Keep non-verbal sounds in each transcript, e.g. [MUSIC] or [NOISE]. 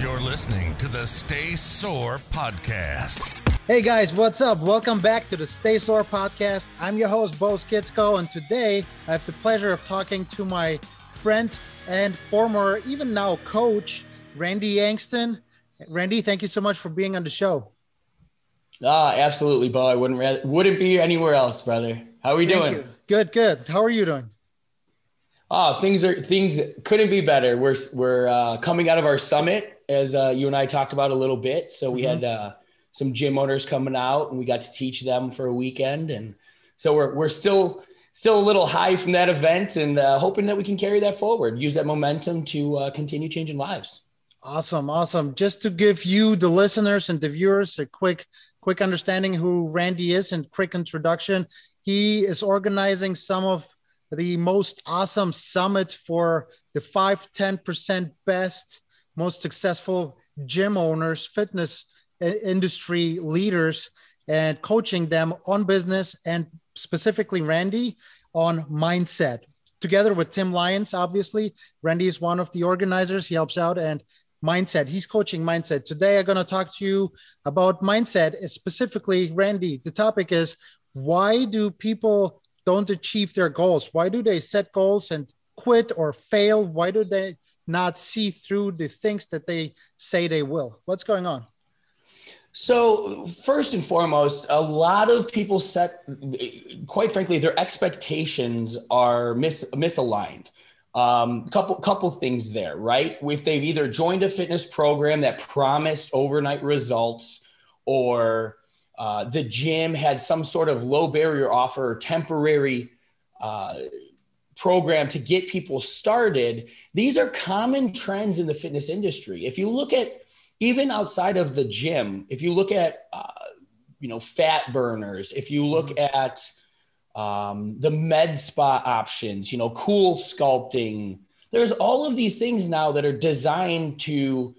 You're listening to the Stay Sore podcast. Hey guys, what's up? Welcome back to the Stay Sore podcast. I'm your host, Bo Skitsko, and today I have the pleasure of talking to my friend and former, even now, coach, Randy Yangston. Randy, thank you so much for being on the show. Ah, absolutely, Bo. I wouldn't rather, wouldn't be anywhere else, brother. How are we Thank doing? you. Good, good. How are you doing? Oh, things are things couldn't be better. We're we're uh, coming out of our summit, as uh, you and I talked about a little bit. So we Mhm. had uh, some gym owners coming out, and we got to teach them for a weekend, and so we're we're still still a little high from that event, and uh, hoping that we can carry that forward, use that momentum to uh, continue changing lives. Awesome, awesome. Just to give you, the listeners and the viewers, a quick, quick understanding who Randy is and quick introduction. He is organizing some of the most awesome summits for the five, 10% best, most successful gym owners, fitness uh, industry leaders, and coaching them on business and specifically Randy on mindset. Together with Tim Lyons, obviously, Randy is one of the organizers. He helps out and mindset. He's coaching mindset. Today, I'm going to talk to you about mindset, specifically, Randy. The topic is why do people don't achieve their goals? Why do they set goals and quit or fail? Why do they not see through the things that they say they will? What's going on? So, first and foremost, a lot of people set, quite frankly, their expectations are mis- misaligned. Um, couple couple things there, right? If they've either joined a fitness program that promised overnight results, or uh, the gym had some sort of low barrier offer, or temporary uh, program to get people started. These are common trends in the fitness industry. If you look at even outside of the gym, if you look at, uh, you know, fat burners, if you look at um, the med spa options, you know, cool sculpting, there's all of these things now that are designed to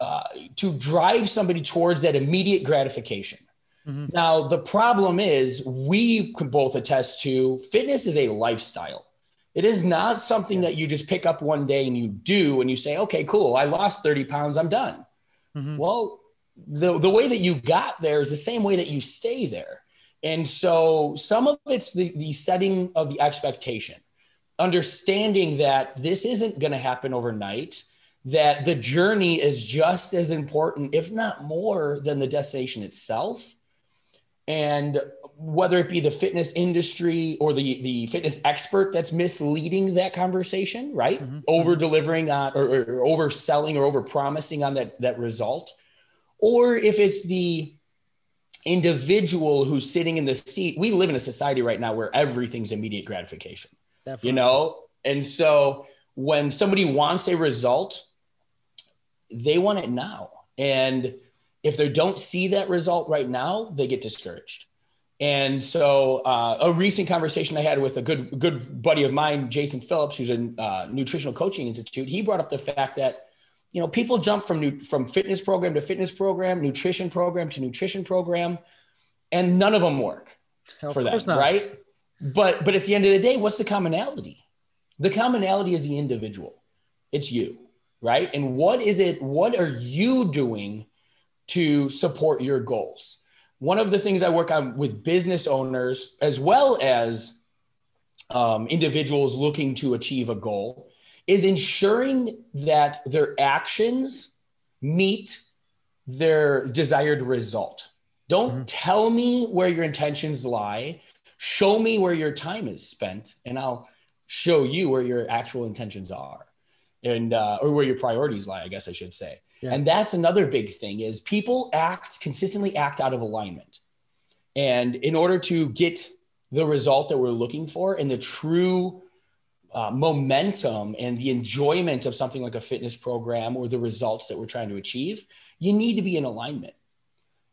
uh, to drive somebody towards that immediate gratification. Mhm. Now, the problem is we can both attest to fitness is a lifestyle. It is not something that you just pick up one day and you do and you say, okay, cool, I lost 30 pounds, I'm done. Mhm. Well, the, the way that you got there is the same way that you stay there. And so some of it's the, the setting of the expectation, understanding that this isn't going to happen overnight, that the journey is just as important, if not more, than the destination itself. And whether it be the fitness industry or the, the fitness expert that's misleading that conversation, right? Mhm. Over delivering on or, or overselling or over promising on that, that result. Or if it's the individual who's sitting in the seat, we live in a society right now where everything's immediate gratification Definitely. you know and so when somebody wants a result they want it now and if they don't see that result right now they get discouraged and so uh, a recent conversation i had with a good good buddy of mine jason phillips who's a uh, nutritional coaching institute he brought up the fact that you know people jump from new, from fitness program to fitness program nutrition program to nutrition program and none of them work Of for them, not. right? But but at the end of the day, what's the commonality? The commonality is the individual. It's you, right? And what is it? What are you doing to support your goals? One of the things I work on with business owners as well as um, individuals looking to achieve a goal is ensuring that their actions meet their desired result. Don't Mhm. tell me where your intentions lie. Show me where your time is spent, and I'll show you where your actual intentions are, and uh, or where your priorities lie. I guess I should say. Yeah. And that's another big thing is people act consistently act out of alignment, and in order to get the result that we're looking for and the true uh, momentum and the enjoyment of something like a fitness program or the results that we're trying to achieve, you need to be in alignment.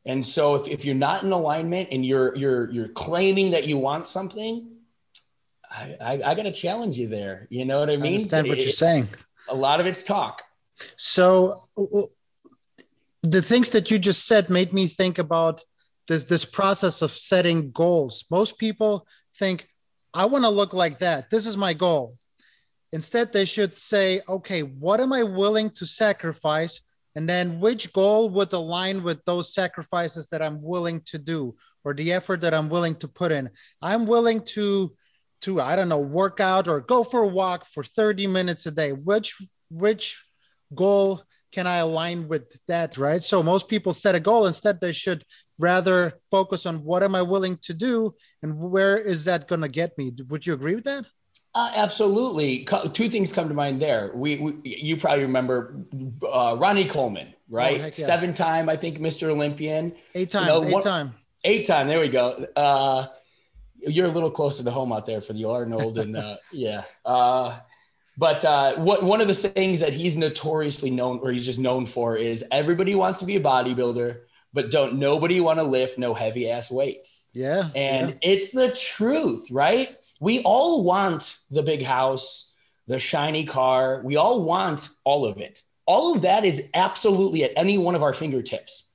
And so if, if you're not in alignment and you're you're you're claiming that you want something, I, I, I got to challenge you there. You know what I I mean? understand what It- you're saying. A lot of it's talk. So the things that you just said made me think about this this process of setting goals. Most people think, I want to look like that. This is my goal. instead they should say okay what am i willing to sacrifice and then which goal would align with those sacrifices that i'm willing to do or the effort that i'm willing to put in i'm willing to to i don't know work out or go for a walk for 30 minutes a day which which goal can i align with that right so most people set a goal instead they should rather focus on what am i willing to do and where is that going to get me would you agree with that uh, absolutely. Two things come to mind there. We, we you probably remember uh, Ronnie Coleman, right? Oh, yeah. Seven time, I think, Mr. Olympian. Eight time. You know, eight one, time. Eight time. There we go. Uh, you're a little closer to home out there for the Arnold, and uh, [LAUGHS] yeah. But uh, what one of the things that he's notoriously known, or he's just known for, is everybody wants to be a bodybuilder, but don't nobody want to lift no heavy ass weights. Yeah. And yeah. it's the truth, right? we all want the big house, the shiny car. We all want all of it. All of that is absolutely at any one of our fingertips.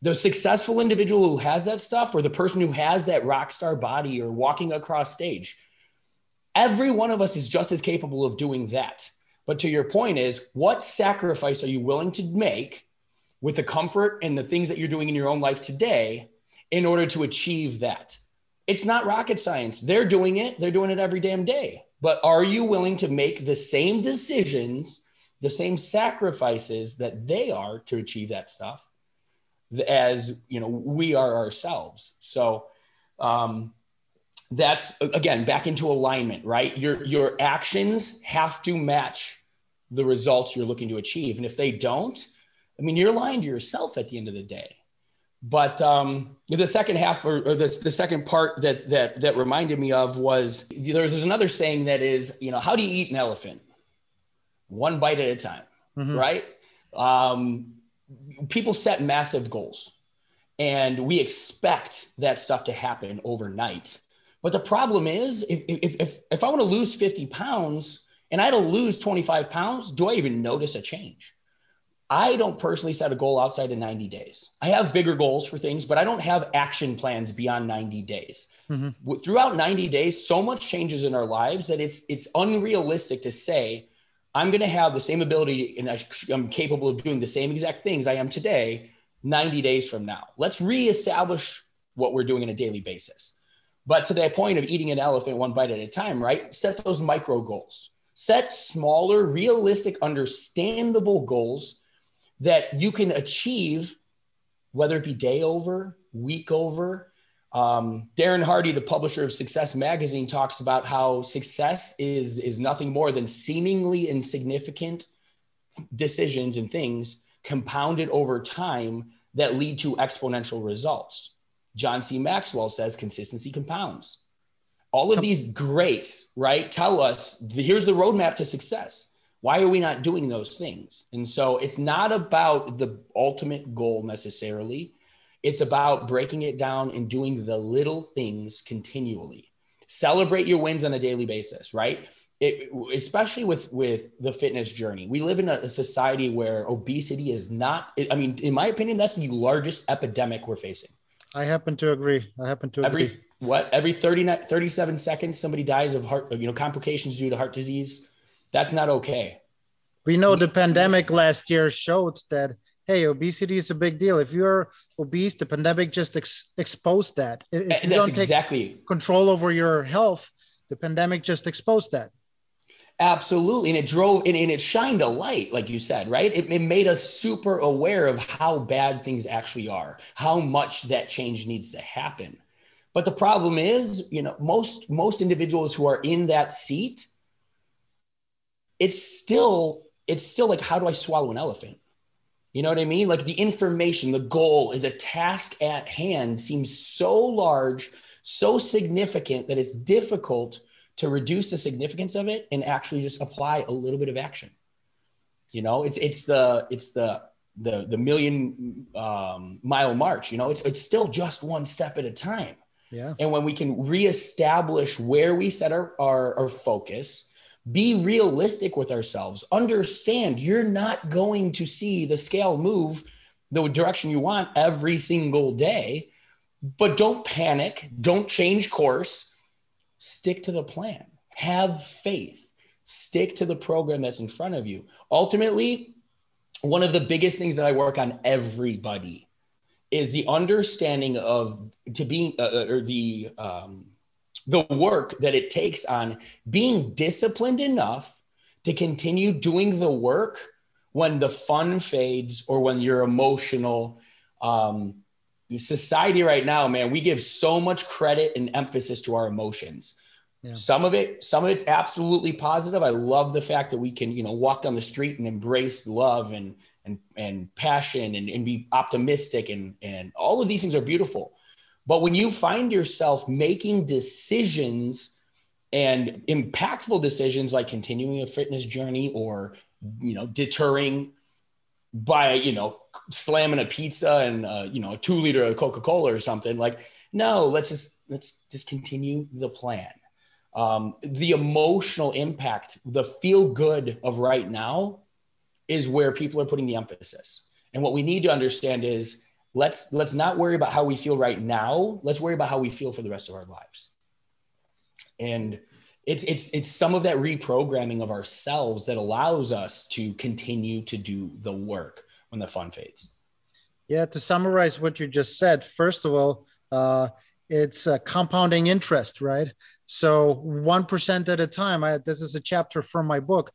The successful individual who has that stuff, or the person who has that rock star body or walking across stage, every one of us is just as capable of doing that. But to your point, is what sacrifice are you willing to make with the comfort and the things that you're doing in your own life today in order to achieve that? It's not rocket science. They're doing it, they're doing it every damn day. But are you willing to make the same decisions, the same sacrifices that they are to achieve that stuff as, you know, we are ourselves. So, um, that's again back into alignment, right? Your your actions have to match the results you're looking to achieve. And if they don't, I mean, you're lying to yourself at the end of the day. But um, the second half, or, or the, the second part that that that reminded me of was there's, there's another saying that is, you know, how do you eat an elephant? One bite at a time, mm-hmm. right? Um, people set massive goals, and we expect that stuff to happen overnight. But the problem is, if if if, if I want to lose 50 pounds and I don't lose 25 pounds, do I even notice a change? I don't personally set a goal outside of 90 days. I have bigger goals for things, but I don't have action plans beyond 90 days. Mm-hmm. Throughout 90 days, so much changes in our lives that it's it's unrealistic to say I'm going to have the same ability and I'm capable of doing the same exact things I am today 90 days from now. Let's reestablish what we're doing on a daily basis. But to that point of eating an elephant one bite at a time, right? Set those micro goals. Set smaller, realistic, understandable goals that you can achieve, whether it be day over, week over. Um, Darren Hardy, the publisher of Success Magazine, talks about how success is is nothing more than seemingly insignificant decisions and things compounded over time that lead to exponential results. John C. Maxwell says consistency compounds. All of these greats, right, tell us here's the roadmap to success. Why are we not doing those things? And so it's not about the ultimate goal necessarily. It's about breaking it down and doing the little things continually. Celebrate your wins on a daily basis, right? It, especially with with the fitness journey. We live in a society where obesity is not. I mean, in my opinion, that's the largest epidemic we're facing. I happen to agree. I happen to every, agree. What every 30, 37 seconds somebody dies of heart, you know, complications due to heart disease that's not okay. We know the pandemic last year showed that hey, obesity is a big deal. If you're obese, the pandemic just ex- exposed that. If eh, you That's don't take exactly control over your health, the pandemic just exposed that. Absolutely. And it drove and, and it shined a light, like you said, right? It, it made us super aware of how bad things actually are, how much that change needs to happen. But the problem is, you know, most most individuals who are in that seat it's still it's still like how do i swallow an elephant you know what i mean like the information the goal the task at hand seems so large so significant that it's difficult to reduce the significance of it and actually just apply a little bit of action you know it's it's the it's the the the million um, mile march you know it's it's still just one step at a time yeah and when we can reestablish where we set our our, our focus be realistic with ourselves. Understand you're not going to see the scale move the direction you want every single day, but don't panic. Don't change course. Stick to the plan. Have faith. Stick to the program that's in front of you. Ultimately, one of the biggest things that I work on everybody is the understanding of to be uh, uh, or the um, the work that it takes on being disciplined enough to continue doing the work when the fun fades or when you're emotional um, society right now man we give so much credit and emphasis to our emotions. Yeah. some of it some of it's absolutely positive. I love the fact that we can you know walk down the street and embrace love and and and passion and, and be optimistic and and all of these things are beautiful. But when you find yourself making decisions and impactful decisions like continuing a fitness journey or you know deterring by you know slamming a pizza and uh, you know a two liter of coca-cola or something like no let's just let's just continue the plan um, the emotional impact the feel good of right now is where people are putting the emphasis. And what we need to understand is let's let's not worry about how we feel right now. Let's worry about how we feel for the rest of our lives. And it's it's it's some of that reprogramming of ourselves that allows us to continue to do the work when the fun fades. Yeah, to summarize what you just said, first of all, uh, it's compounding interest, right? So one percent at a time. I, this is a chapter from my book.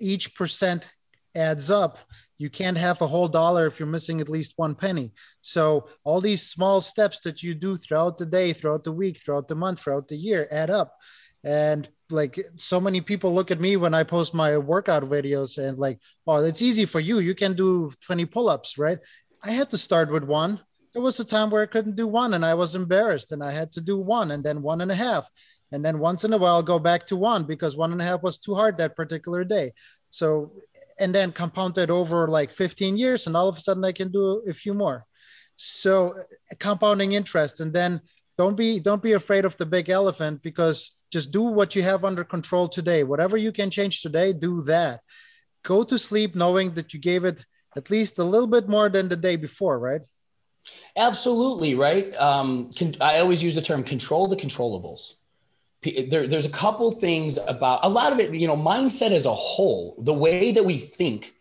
Each percent adds up. You can't have a whole dollar if you're missing at least one penny. So all these small steps that you do throughout the day, throughout the week, throughout the month, throughout the year add up. And like so many people look at me when I post my workout videos and like, oh, it's easy for you. You can do 20 pull-ups, right? I had to start with one. There was a time where I couldn't do one and I was embarrassed and I had to do one and then one and a half. And then once in a while, go back to one because one and a half was too hard that particular day. So, and then compound it over like 15 years, and all of a sudden I can do a few more. So, compounding interest, and then don't be don't be afraid of the big elephant because just do what you have under control today. Whatever you can change today, do that. Go to sleep knowing that you gave it at least a little bit more than the day before, right? Absolutely, right. Um, can, I always use the term control the controllables there, there's a couple things about a lot of it, you know, mindset as a whole, the way that we think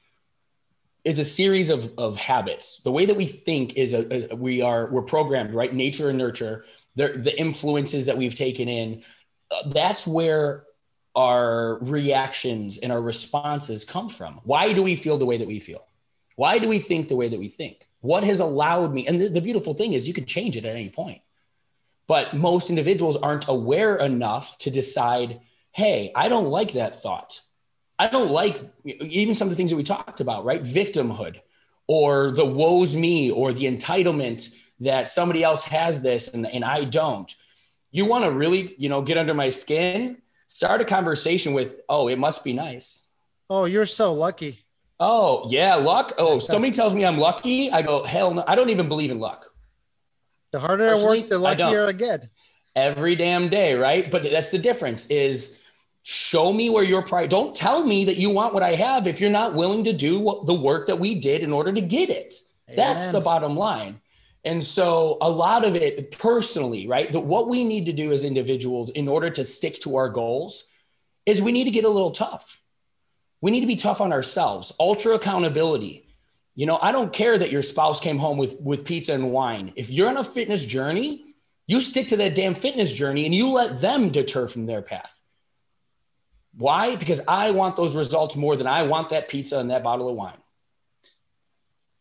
is a series of, of habits. The way that we think is a, a we are we're programmed, right? Nature and nurture, the, the influences that we've taken in. That's where our reactions and our responses come from. Why do we feel the way that we feel? Why do we think the way that we think? What has allowed me? And the, the beautiful thing is you can change it at any point. But most individuals aren't aware enough to decide, hey, I don't like that thought. I don't like even some of the things that we talked about, right? Victimhood or the woes me or the entitlement that somebody else has this and, and I don't. You want to really, you know, get under my skin, start a conversation with, oh, it must be nice. Oh, you're so lucky. Oh, yeah, luck. Oh, somebody tells me I'm lucky. I go, hell no, I don't even believe in luck. The harder I work, the luckier I, I get. Every damn day, right? But that's the difference is show me where your pride don't tell me that you want what i have if you're not willing to do what, the work that we did in order to get it Amen. that's the bottom line and so a lot of it personally right that what we need to do as individuals in order to stick to our goals is we need to get a little tough we need to be tough on ourselves ultra accountability you know, I don't care that your spouse came home with with pizza and wine. If you're on a fitness journey, you stick to that damn fitness journey and you let them deter from their path. Why? Because I want those results more than I want that pizza and that bottle of wine.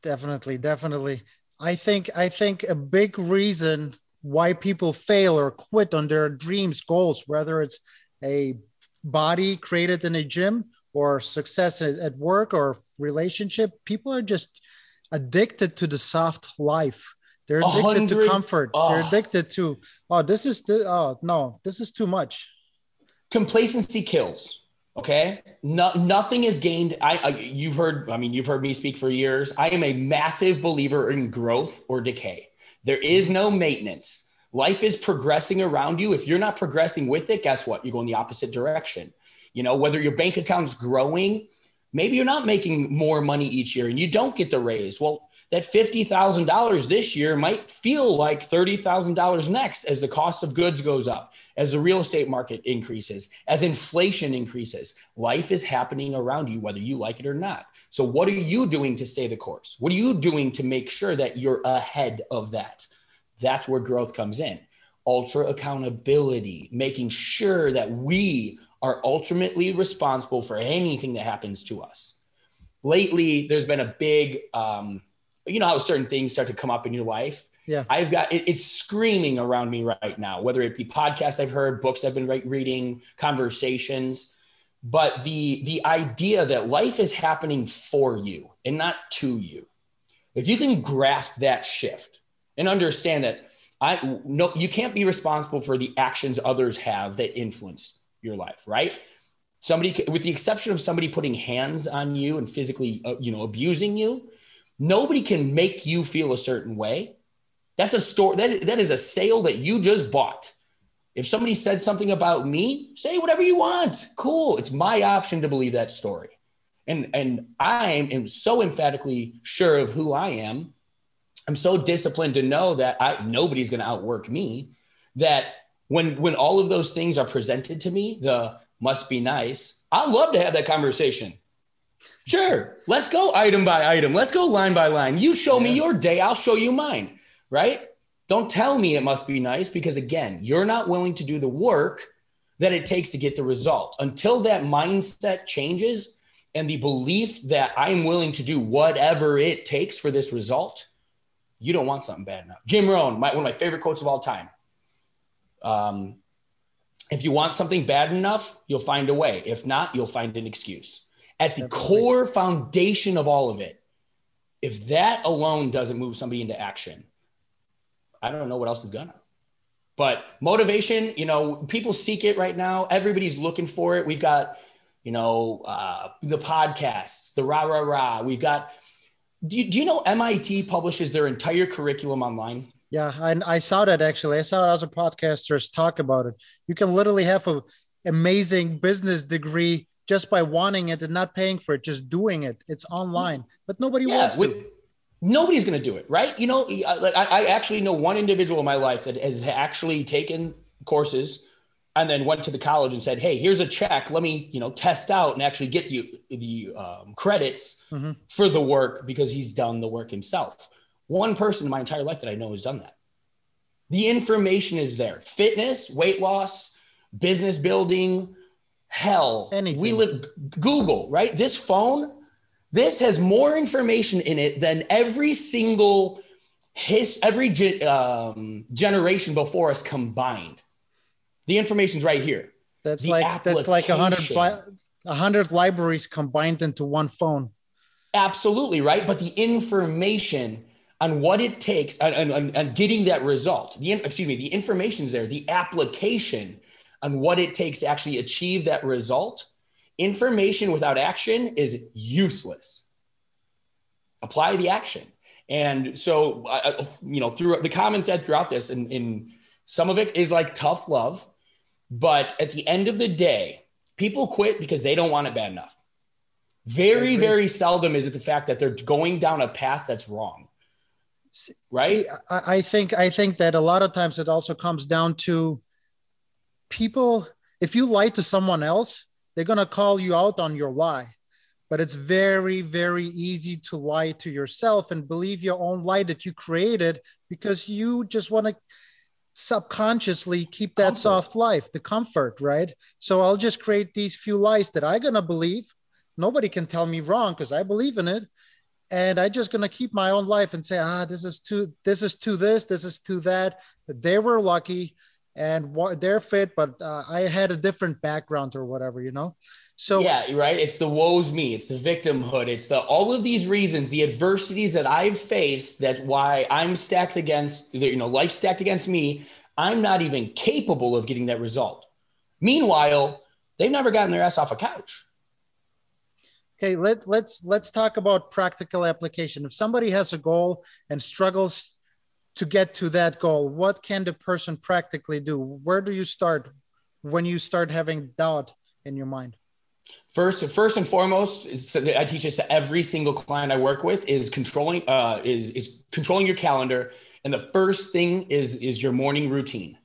Definitely, definitely. I think I think a big reason why people fail or quit on their dreams, goals, whether it's a body created in a gym or success at work or relationship, people are just addicted to the soft life. They're addicted to comfort. Oh. They're addicted to, oh, this is the, oh, no, this is too much. Complacency kills. Okay. No, nothing is gained. I, I, you've heard, I mean, you've heard me speak for years. I am a massive believer in growth or decay. There is no maintenance. Life is progressing around you. If you're not progressing with it, guess what? You're going the opposite direction. You know, whether your bank account's growing, maybe you're not making more money each year and you don't get the raise. Well, that $50,000 this year might feel like $30,000 next as the cost of goods goes up, as the real estate market increases, as inflation increases. Life is happening around you, whether you like it or not. So, what are you doing to stay the course? What are you doing to make sure that you're ahead of that? That's where growth comes in. Ultra accountability, making sure that we are ultimately responsible for anything that happens to us. Lately, there's been a big, um, you know how certain things start to come up in your life. Yeah, I've got it, it's screaming around me right now. Whether it be podcasts I've heard, books I've been reading, conversations, but the the idea that life is happening for you and not to you. If you can grasp that shift and understand that I no, you can't be responsible for the actions others have that influence your life, right? Somebody, with the exception of somebody putting hands on you and physically, uh, you know, abusing you, nobody can make you feel a certain way. That's a store. That, that is a sale that you just bought. If somebody said something about me, say whatever you want. Cool. It's my option to believe that story. And, and I am so emphatically sure of who I am. I'm so disciplined to know that I, nobody's going to outwork me that when when all of those things are presented to me, the must be nice. I love to have that conversation. Sure, let's go item by item. Let's go line by line. You show me your day, I'll show you mine. Right? Don't tell me it must be nice because again, you're not willing to do the work that it takes to get the result. Until that mindset changes and the belief that I'm willing to do whatever it takes for this result, you don't want something bad enough. Jim Rohn, my, one of my favorite quotes of all time. Um, if you want something bad enough, you'll find a way. If not, you'll find an excuse. At the Definitely. core foundation of all of it, if that alone doesn't move somebody into action, I don't know what else is gonna. But motivation, you know, people seek it right now. Everybody's looking for it. We've got, you know, uh, the podcasts, the rah rah rah. We've got. Do you, do you know MIT publishes their entire curriculum online? Yeah, I, I saw that actually. I saw other podcasters talk about it. You can literally have an amazing business degree just by wanting it and not paying for it, just doing it. It's online, but nobody yeah, wants to. nobody's going to do it, right? You know, I, I actually know one individual in my life that has actually taken courses and then went to the college and said, "Hey, here's a check. Let me, you know, test out and actually get you the um, credits mm-hmm. for the work because he's done the work himself." one person in my entire life that I know has done that. The information is there fitness, weight loss, business building, hell. Anything. We live Google, right? This phone, this has more information in it than every single his every um, generation before us combined. The information's right here. That's the like that's like a hundred a hundred libraries combined into one phone. Absolutely right, but the information on what it takes on, on, on getting that result. The excuse me, the information's there. The application on what it takes to actually achieve that result. Information without action is useless. Apply the action. And so, uh, you know, through the common thread throughout this, and, in some of it is like tough love, but at the end of the day, people quit because they don't want it bad enough. Very, very seldom is it the fact that they're going down a path that's wrong right See, I, think i think that a lot of times it also comes down to people if you lie to someone else they're going to call you out on your lie but it's very very easy to lie to yourself and believe your own lie that you created because you just want to subconsciously keep that comfort. soft life the comfort right? So i'll just create these few lies that i'm going to believe. Nobody can tell me wrong because i believe in it. And I'm just gonna keep my own life and say, ah, this is too, this is to this, this is to that. They were lucky, and they're fit, but uh, I had a different background or whatever, you know. So yeah, right. It's the woes me. It's the victimhood. It's the all of these reasons, the adversities that I've faced. That why I'm stacked against, you know, life stacked against me. I'm not even capable of getting that result. Meanwhile, they've never gotten their ass off a couch okay let, let's let's talk about practical application if somebody has a goal and struggles to get to that goal what can the person practically do where do you start when you start having doubt in your mind First, first and foremost, so I teach this to every single client I work with is controlling uh, is is controlling your calendar, and the first thing is is your morning routine.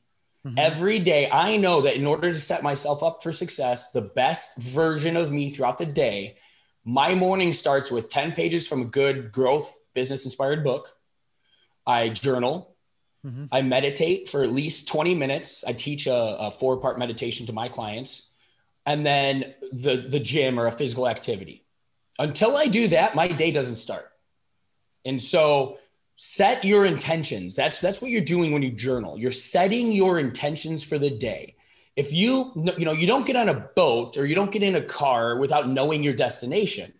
Mm-hmm. Every day, I know that in order to set myself up for success, the best version of me throughout the day, my morning starts with ten pages from a good growth business inspired book. I journal. Mm-hmm. I meditate for at least 20 minutes. I teach a, a four part meditation to my clients and then the the gym or a physical activity. Until I do that, my day doesn't start. And so set your intentions. That's that's what you're doing when you journal. You're setting your intentions for the day. If you you know, you don't get on a boat or you don't get in a car without knowing your destination.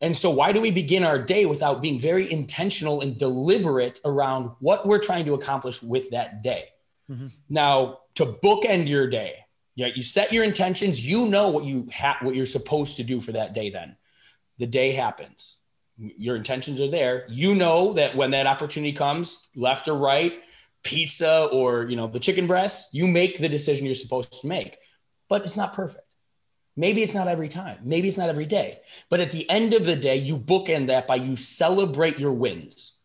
And so why do we begin our day without being very intentional and deliberate around what we're trying to accomplish with that day? Mm-hmm. Now, to bookend your day, yeah, you set your intentions. You know what you have, what you're supposed to do for that day. Then, the day happens. Your intentions are there. You know that when that opportunity comes, left or right, pizza or you know the chicken breast, you make the decision you're supposed to make. But it's not perfect. Maybe it's not every time. Maybe it's not every day. But at the end of the day, you bookend that by you celebrate your wins,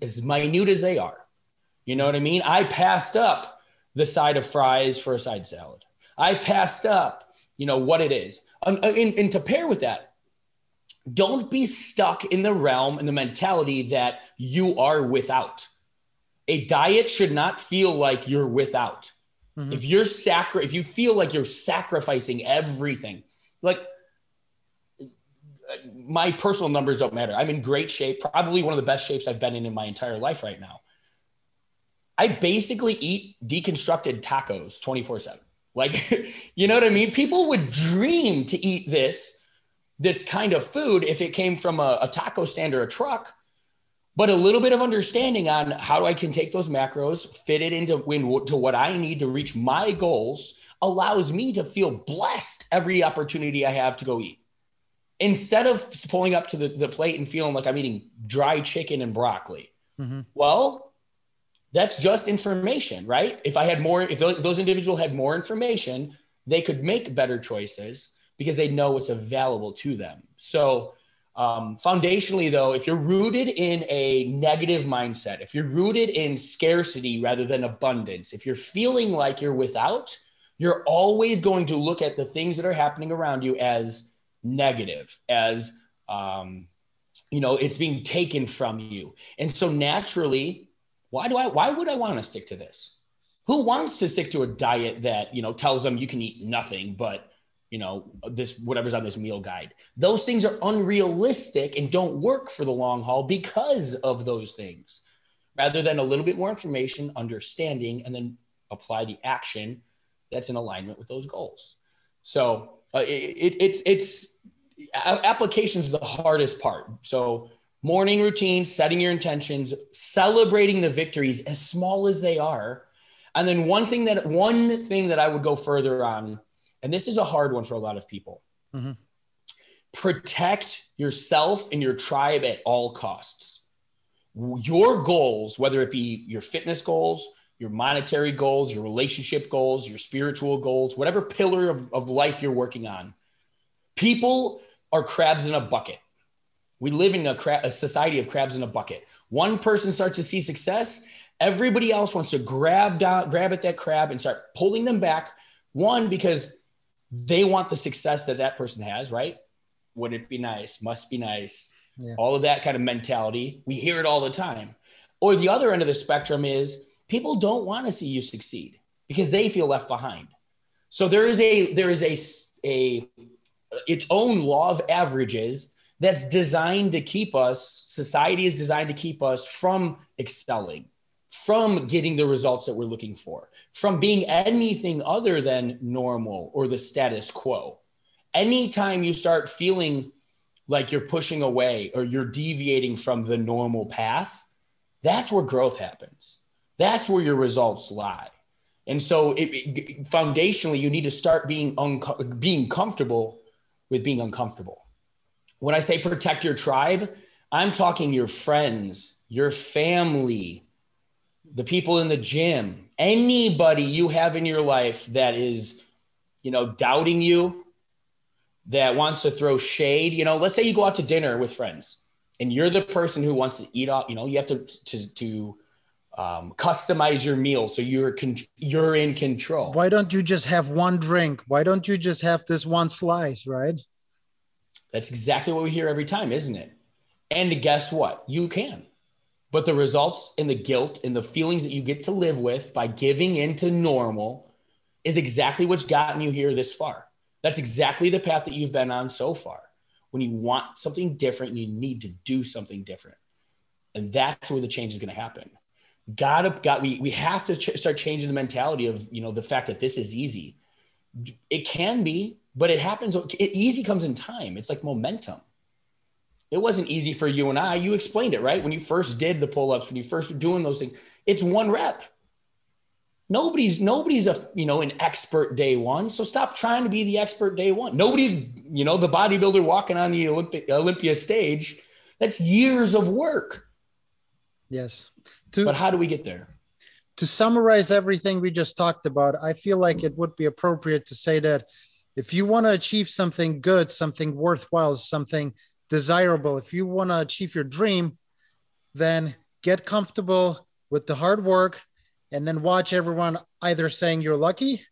as minute as they are. You know what I mean? I passed up the side of fries for a side salad. I passed up, you know, what it is. Um, uh, and, and to pair with that, don't be stuck in the realm and the mentality that you are without. A diet should not feel like you're without. Mm-hmm. If you're sacri- if you feel like you're sacrificing everything, like my personal numbers don't matter. I'm in great shape, probably one of the best shapes I've been in in my entire life right now. I basically eat deconstructed tacos 24 7. Like, [LAUGHS] you know what I mean? People would dream to eat this, this kind of food if it came from a, a taco stand or a truck. But a little bit of understanding on how I can take those macros, fit it into when, to what I need to reach my goals, allows me to feel blessed every opportunity I have to go eat. Instead of pulling up to the, the plate and feeling like I'm eating dry chicken and broccoli. Mm-hmm. Well, that's just information, right? If I had more, if those individuals had more information, they could make better choices because they know what's available to them. So, um, foundationally, though, if you're rooted in a negative mindset, if you're rooted in scarcity rather than abundance, if you're feeling like you're without, you're always going to look at the things that are happening around you as negative, as um, you know, it's being taken from you. And so naturally, why do I why would I want to stick to this? Who wants to stick to a diet that, you know, tells them you can eat nothing but, you know, this whatever's on this meal guide? Those things are unrealistic and don't work for the long haul because of those things. Rather than a little bit more information, understanding and then apply the action that's in alignment with those goals. So, uh, it, it, it's it's application the hardest part. So morning routine, setting your intentions, celebrating the victories as small as they are. And then one thing that one thing that I would go further on, and this is a hard one for a lot of people. Mm-hmm. Protect yourself and your tribe at all costs. Your goals, whether it be your fitness goals, your monetary goals, your relationship goals, your spiritual goals, whatever pillar of, of life you're working on, people are crabs in a bucket. We live in a, cra- a society of crabs in a bucket. One person starts to see success, everybody else wants to grab down, grab at that crab and start pulling them back. One, because they want the success that that person has, right? Would it be nice? Must be nice. Yeah. All of that kind of mentality. We hear it all the time. Or the other end of the spectrum is people don't want to see you succeed because they feel left behind. So there is a there is a a its own law of averages that's designed to keep us, society is designed to keep us from excelling, from getting the results that we're looking for, from being anything other than normal or the status quo. Anytime you start feeling like you're pushing away or you're deviating from the normal path, that's where growth happens. That's where your results lie. And so, it, it, foundationally, you need to start being unco- being comfortable with being uncomfortable. When I say protect your tribe, I'm talking your friends, your family, the people in the gym, anybody you have in your life that is, you know, doubting you, that wants to throw shade, you know, let's say you go out to dinner with friends and you're the person who wants to eat off, you know, you have to to to um, customize your meal so you're con- you're in control. Why don't you just have one drink? Why don't you just have this one slice, right? That's exactly what we hear every time, isn't it? And guess what? You can. But the results and the guilt and the feelings that you get to live with by giving into normal is exactly what's gotten you here this far. That's exactly the path that you've been on so far. When you want something different, you need to do something different. And that's where the change is going to happen. Gotta, got, we, we have to ch- start changing the mentality of, you know, the fact that this is easy. It can be, but it happens. It, easy comes in time. It's like momentum. It wasn't easy for you and I. You explained it, right? When you first did the pull ups, when you first were doing those things, it's one rep. Nobody's nobody's a you know an expert day one. So stop trying to be the expert day one. Nobody's you know the bodybuilder walking on the Olympic Olympia stage. That's years of work. Yes. To, but how do we get there? To summarize everything we just talked about, I feel like it would be appropriate to say that if you want to achieve something good, something worthwhile, something desirable, if you want to achieve your dream, then get comfortable with the hard work and then watch everyone either saying you're lucky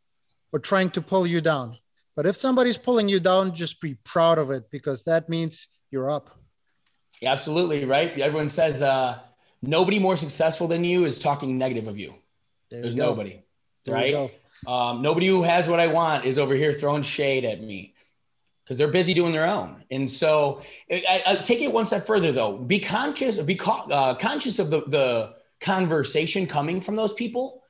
or trying to pull you down. But if somebody's pulling you down, just be proud of it because that means you're up. Yeah, absolutely, right? Everyone says uh, nobody more successful than you is talking negative of you. There There's you nobody, there right? Um, nobody who has what I want is over here throwing shade at me because they're busy doing their own. And so I, I, take it one step further though. Be conscious, be uh, conscious of the, the conversation coming from those people.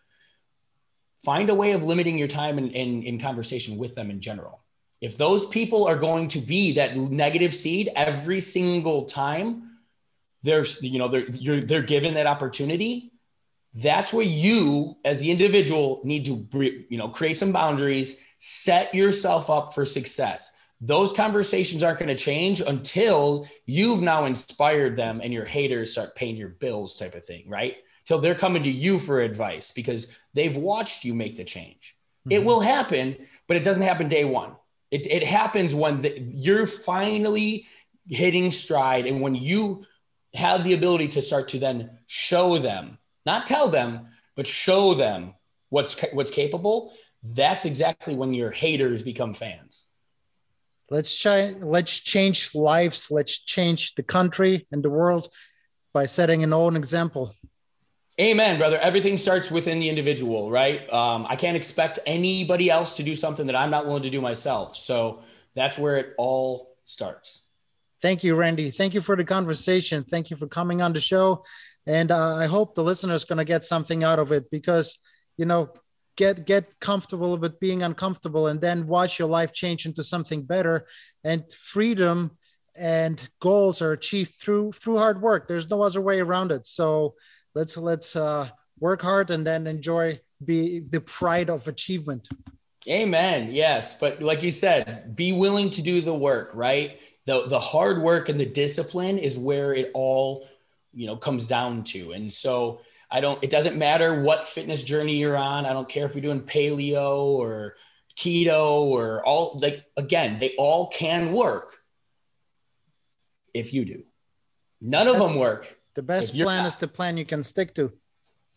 Find a way of limiting your time in, in, in conversation with them in general. If those people are going to be that negative seed every single time, there's you know they're they're given that opportunity. That's where you, as the individual, need to you know create some boundaries, set yourself up for success those conversations aren't going to change until you've now inspired them and your haters start paying your bills type of thing right? Till they're coming to you for advice because they've watched you make the change. Mm-hmm. it will happen but it doesn't happen day one. It, it happens when the, you're finally hitting stride and when you have the ability to start to then show them not tell them but show them what's what's capable. That's exactly when your haters become fans Let's try, let's change lives. Let's change the country and the world by setting an own example. Amen, brother. Everything starts within the individual, right? Um, I can't expect anybody else to do something that I'm not willing to do myself. So that's where it all starts. Thank you, Randy. Thank you for the conversation. Thank you for coming on the show. And uh, I hope the listener is going to get something out of it because, you know, get get comfortable with being uncomfortable and then watch your life change into something better. And freedom and goals are achieved through through hard work. There's no other way around it. So let's let's uh, work hard and then enjoy be the pride of achievement. Amen. Yes. But like you said be willing to do the work right? The the hard work and the discipline is where it all you know comes down to. And so I don't, it doesn't matter what fitness journey you're on. I don't care if you're doing paleo or keto or all like, again, they all can work if you do. None of them work. The best plan not. is the plan you can stick to.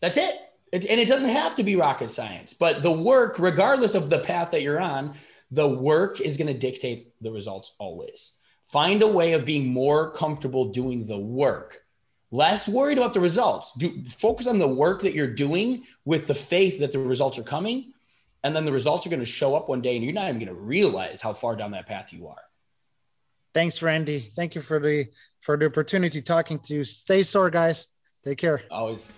That's it. it. And it doesn't have to be rocket science, but the work, regardless of the path that you're on, the work is going to dictate the results always. Find a way of being more comfortable doing the work less worried about the results. Do focus on the work that you're doing with the faith that the results are coming. And then the results are going to show up one day and you're not even going to realize how far down that path you are. Thanks, Randy. Thank you for the for the opportunity talking to you. Stay sore, guys. Take care. Always.